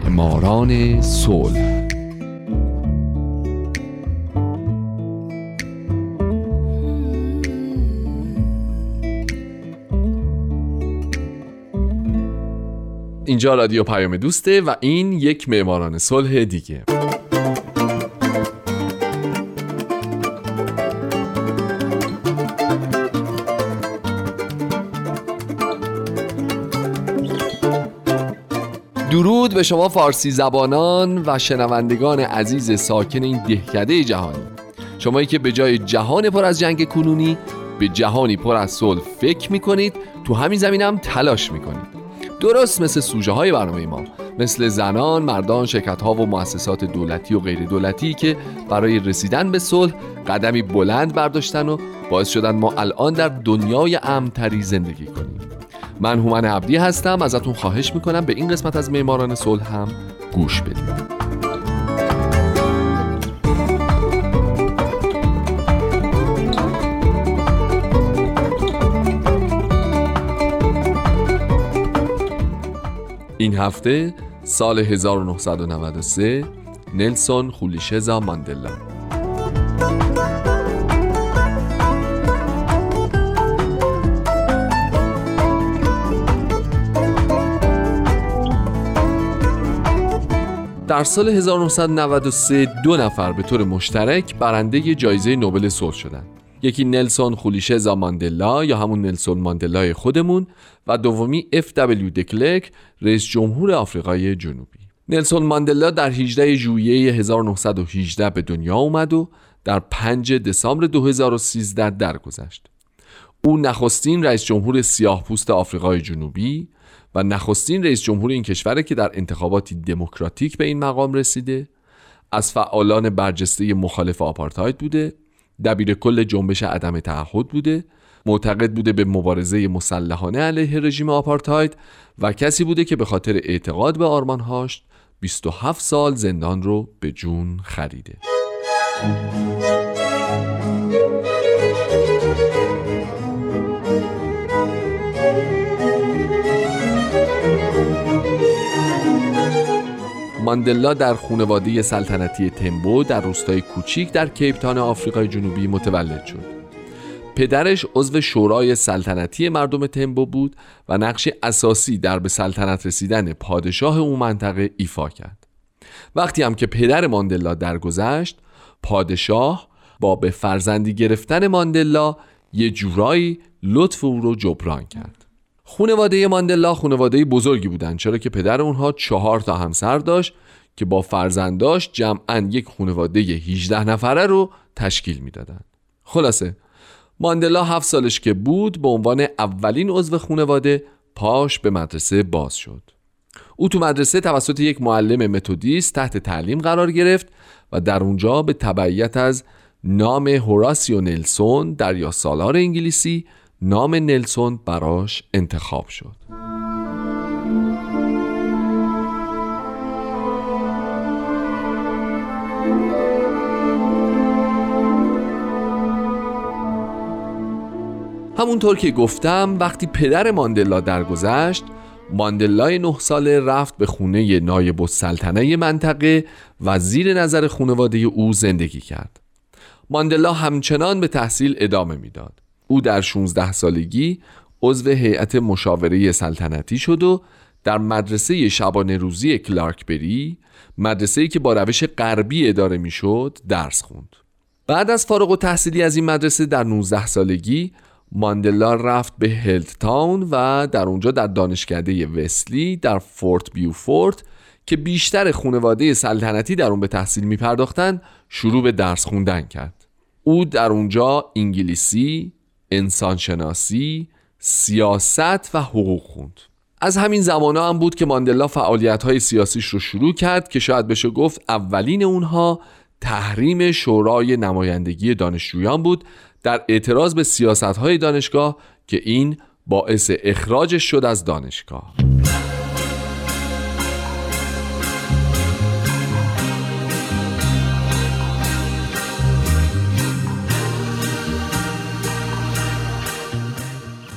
معماران صلح. اینجا رادیو پیام دوسته و این یک معماران صلح دیگه. به شما فارسی زبانان و شنوندگان عزیز ساکن این دهکده جهانی شمایی که به جای جهان پر از جنگ کنونی به جهانی پر از صلح فکر می‌کنید تو همین زمین هم تلاش می‌کنید. درست مثل سوژه های برنامه ما مثل زنان، مردان، شرکت ها و مؤسسات دولتی و غیر دولتی که برای رسیدن به صلح قدمی بلند برداشتن و باعث شدن ما الان در دنیای امتری زندگی کنیم. من هومن عبدی هستم. ازتون خواهش می‌کنم به این قسمت از معماران صلح هم گوش بدید. این هفته سال 1993 نلسون خولیشزا ماندلا. در سال 1993 دو نفر به طور مشترک برنده جایزه نوبل صلح شدند. یکی نلسون خولیشه ماندلا یا همون نلسون ماندلای خودمون و دومی اف دبلیو دکلک رئیس جمهور آفریقای جنوبی نلسون ماندلا در 18 ژوئیه 1918 به دنیا اومد و در 5 دسامبر 2013 درگذشت. او نخستین رئیس جمهور سیاه پوست آفریقای جنوبی و نخستین رئیس جمهور این کشوره که در انتخاباتی دموکراتیک به این مقام رسیده از فعالان برجسته مخالف آپارتاید بوده دبیر کل جنبش عدم تعهد بوده معتقد بوده به مبارزه مسلحانه علیه رژیم آپارتاید و کسی بوده که به خاطر اعتقاد به آرمانهاش 27 سال زندان رو به جون خریده. ماندلا در خانواده سلطنتی تمبو در روستای کوچیک در کیپتان آفریقای جنوبی متولد شد. پدرش عضو شورای سلطنتی مردم تمبو بود و نقش اساسی در به سلطنت رسیدن پادشاه اون منطقه ایفا کرد. وقتی هم که پدر ماندلا درگذشت، پادشاه با به فرزندی گرفتن ماندلا یه جورایی لطف او رو جبران کرد. خونواده ماندلا خونواده بزرگی بودند چرا که پدر اونها چهار تا همسر داشت که با فرزنداش جمعا یک خونواده 18 نفره رو تشکیل می‌دادند. خلاصه ماندلا هفت سالش که بود به عنوان اولین عضو خونواده پاش به مدرسه باز شد. او تو مدرسه توسط یک معلم متودیست تحت تعلیم قرار گرفت و در اونجا به تبعیت از نام هوراسیو نلسون در یا سالار انگلیسی نام نلسون براش انتخاب شد. همونطور که گفتم وقتی پدر ماندلا درگذشت ماندلای نه ساله رفت به خونه نایب السلطنه منطقه و زیر نظر خانواده او زندگی کرد. ماندلا همچنان به تحصیل ادامه می‌داد. او در 16 سالگی عضو هیئت مشاوره سلطنتی شد و در مدرسه شبانه روزی کلارکبری مدرسه‌ای که با روش غربی اداره می‌شد درس خوند. بعد از فارغ و تحصیلی از این مدرسه در 19 سالگی ماندلا رفت به هلت تاون و در اونجا در دانشکده وسلی در فورت بیوفورت که بیشتر خانواده سلطنتی در اون به تحصیل می پرداختن شروع به درس خوندن کرد. او در اونجا انگلیسی، انسانشناسی، سیاست و حقوق خوند. از همین زمان هم بود که ماندلا فعالیت های سیاسیش رو شروع کرد که شاید بشه گفت اولین اونها تحریم شورای نمایندگی دانشجویان بود در اعتراض به سیاست های دانشگاه که این باعث اخراجش شد از دانشگاه.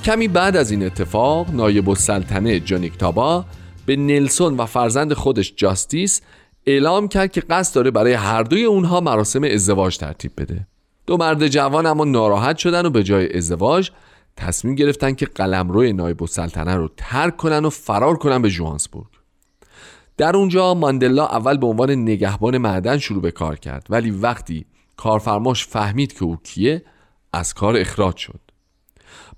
کمی بعد از این اتفاق نایب السلطنه جانیک تابا به نلسون و فرزند خودش جاستیس اعلام کرد که قصد داره برای هر دوی اونها مراسم ازدواج ترتیب بده. دو مرد جوان اما ناراحت شدن و به جای ازدواج تصمیم گرفتن که قلمرو نایب السلطنه رو ترک کنن و فرار کنن به جوانسبورگ در اونجا ماندلا اول به عنوان نگهبان معدن شروع به کار کرد ولی وقتی کارفرماش فهمید که او کیه از کار اخراج شد.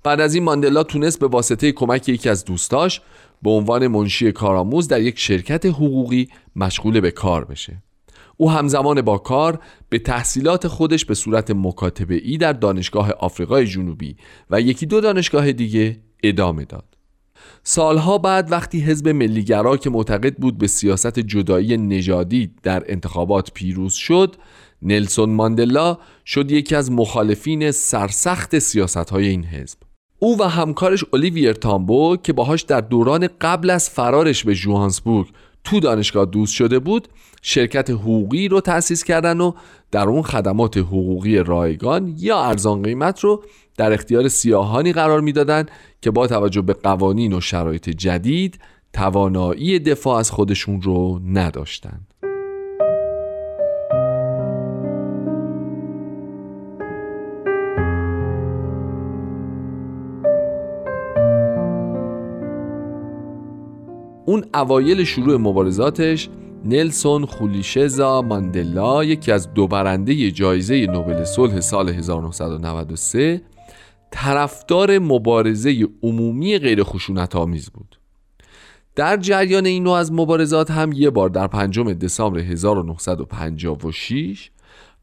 بعد از این ماندلا تونست به واسطه کمک یکی از دوستاش به عنوان منشی کارآموز در یک شرکت حقوقی مشغول به کار بشه. او همزمان با کار به تحصیلات خودش به صورت مکاتبه ای در دانشگاه آفریقای جنوبی و یکی دو دانشگاه دیگه ادامه داد. سالها بعد وقتی حزب ملیگرا که معتقد بود به سیاست جدایی نژادی در انتخابات پیروز شد نلسون ماندلا شد یکی از مخالفین سرسخت سیاست های این حزب. او و همکارش اولیویر تامبو که باهاش در دوران قبل از فرارش به جوهانسبورگ تو دانشگاه دوست شده بود شرکت حقوقی رو تأسیس کردن و در اون خدمات حقوقی رایگان یا ارزان قیمت رو در اختیار سیاهانی قرار می‌دادند که با توجه به قوانین و شرایط جدید توانایی دفاع از خودشون رو نداشتند. اون اوایل شروع مبارزاتش نلسون خولیشزا ماندلا یکی از دو برنده جایزه نوبل صلح سال 1993 طرفدار مبارزه عمومی غیر خشونت آمیز بود. در جریان این نوع از مبارزات هم یه بار در پنجم دسامبر 1956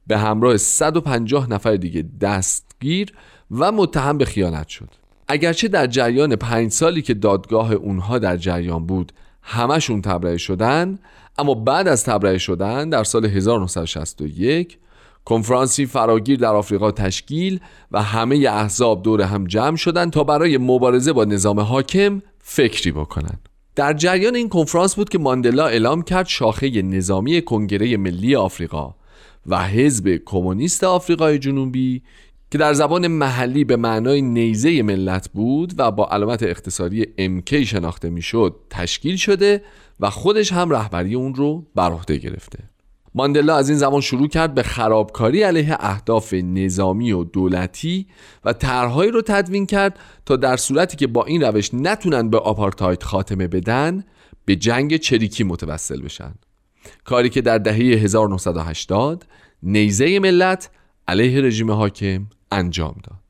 به همراه 150 نفر دیگه دستگیر و متهم به خیانت شد. اگرچه در جریان پنج سالی که دادگاه اونها در جریان بود همشون تبرئه شدن اما بعد از تبرئه شدن در سال 1961 کنفرانسی فراگیر در آفریقا تشکیل و همه احزاب دور هم جمع شدند تا برای مبارزه با نظام حاکم فکری بکنند. در جریان این کنفرانس بود که ماندلا اعلام کرد شاخه نظامی کنگره ملی آفریقا و حزب کمونیست آفریقای جنوبی که در زبان محلی به معنای نیزه ملت بود و با علامت اختصاری MK شناخته می‌شد تشکیل شده و خودش هم رهبری اون رو بر عهده گرفته. ماندلا از این زمان شروع کرد به خرابکاری علیه اهداف نظامی و دولتی و طرحهایی رو تدوین کرد تا در صورتی که با این روش نتونن به آپارتاید خاتمه بدن به جنگ چریکی متوسل بشن. کاری که در دهه 1980 نیزه ملت علیه رژیم حاکم انجام داد.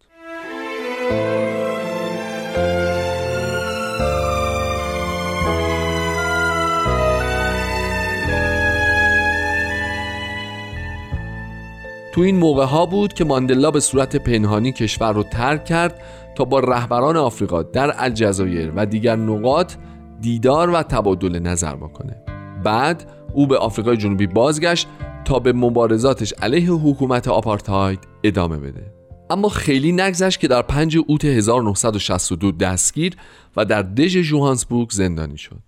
تو این موقع ها بود که ماندلا به صورت پنهانی کشور رو ترک کرد تا با رهبران آفریقا در الجزایر و دیگر نقاط دیدار و تبادل نظر بکنه. بعد او به آفریقای جنوبی بازگشت تا به مبارزاتش علیه حکومت آپارتاید ادامه بده اما خیلی نگذشت که در 5 اوت 1962 دستگیر و در دژ جوهانسبورگ زندانی شد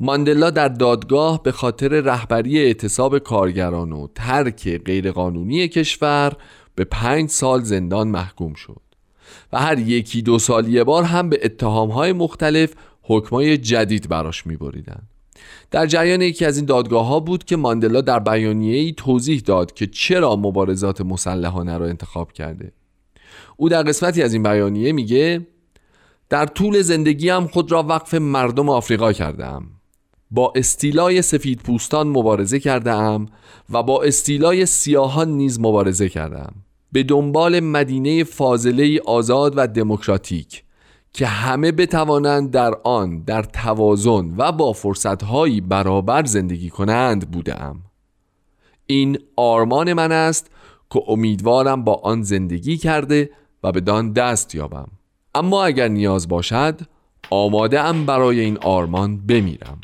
ماندلا در دادگاه به خاطر رهبری اعتصاب کارگران و ترک غیرقانونی کشور به پنج سال زندان محکوم شد و هر یکی دو سال یه بار هم به اتهامهای مختلف حکمای جدید براش می بریدن. در جریان یکی از این دادگاه ها بود که ماندلا در بیانیه ای توضیح داد که چرا مبارزات مسلحانه را انتخاب کرده. او در قسمتی از این بیانیه میگه در طول زندگیم خود را وقف مردم آفریقا کردم با استیلای سفید پوستان مبارزه کردم و با استیلای سیاهان نیز مبارزه کردم به دنبال مدینه فاضله آزاد و دموکراتیک. که همه بتوانند در آن در توازن و با فرصتهایی برابر زندگی کنند بودم این آرمان من است که امیدوارم با آن زندگی کرده و به دان دست یابم. اما اگر نیاز باشد آماده ام برای این آرمان بمیرم.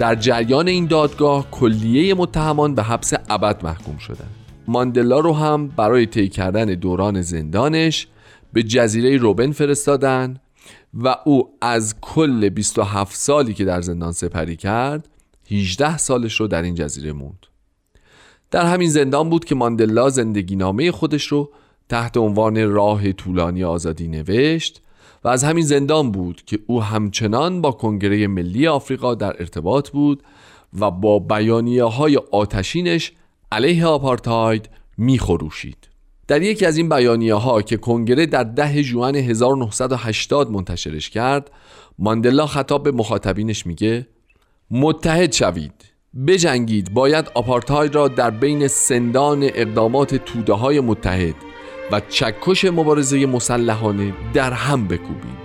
در جریان این دادگاه کلیه متهمان به حبس ابد محکوم شدند ماندلا رو هم برای طی کردن دوران زندانش به جزیره روبن فرستادن و او از کل 27 سالی که در زندان سپری کرد 18 سالش رو در این جزیره موند. در همین زندان بود که ماندلا زندگی نامه خودش رو تحت عنوان راه طولانی آزادی نوشت و از همین زندان بود که او همچنان با کنگره ملی آفریقا در ارتباط بود و با بیانیه های آتشینش علیه آپارتاید میخروشید. در یکی از این بیانیه ها که کنگره در ده جوان 1980 منتشرش کرد ماندلا خطاب به مخاطبینش میگه متحد شوید بجنگید باید آپارتاید را در بین سندان اقدامات توده های متحد و چکش مبارزه مسلحانه در هم بکوبیم.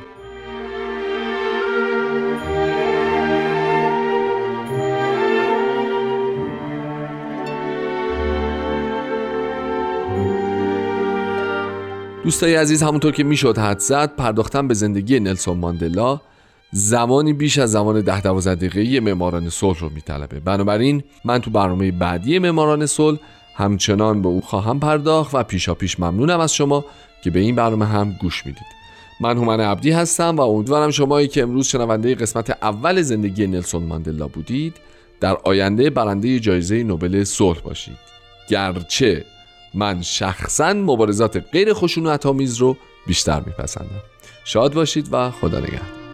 دوستای عزیز همونطور که می‌شد حد زد پرداختن به زندگی نلسون ماندلا. زمانی بیش از زمان ده دوازده دقیقه معماران صلح رو میطلبه. بنابراین من تو برنامه بعدی معماران صلح همچنان به او خواهم پرداخت و پیشا پیش ممنونم از شما که به این برنامه هم گوش می‌دید. من هومن عبدی هستم و امیدوارم شمایی که امروز شنونده قسمت اول زندگی نلسون ماندلا بودید در آینده برنده جایزه نوبل صلح باشید. گرچه من شخصا مبارزات غیر خشونت آمیز رو بیشتر میپسندم. شاد باشید و خدا نگهدار.